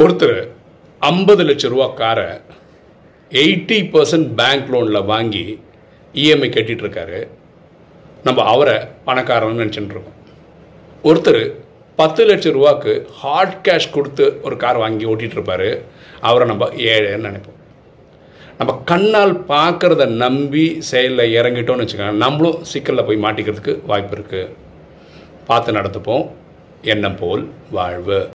ஒருத்தர் ஐம்பது லட்ச ரூபா காரை எயிட்டி பர்சன்ட் பேங்க் லோனில் வாங்கி இஎம்ஐ கட்டிகிட்ருக்காரு நம்ம அவரை பணக்காரன்னு நினச்சிட்டு இருக்கோம் ஒருத்தர் பத்து லட்ச ரூபாக்கு ஹார்ட் கேஷ் கொடுத்து ஒரு கார் வாங்கி ஓட்டிகிட்ருப்பாரு அவரை நம்ம ஏழைன்னு நினைப்போம். நம்ம கண்ணால் பார்க்குறத நம்பி செயலில் இறங்கிட்டோம்னு வச்சுக்கோங்க நம்மளும் சிக்கலில் போய் மாட்டிக்கிறதுக்கு வாய்ப்பு இருக்குது பார்த்து நடந்துப்போம். எண்ணம் போல் வாழ்வு.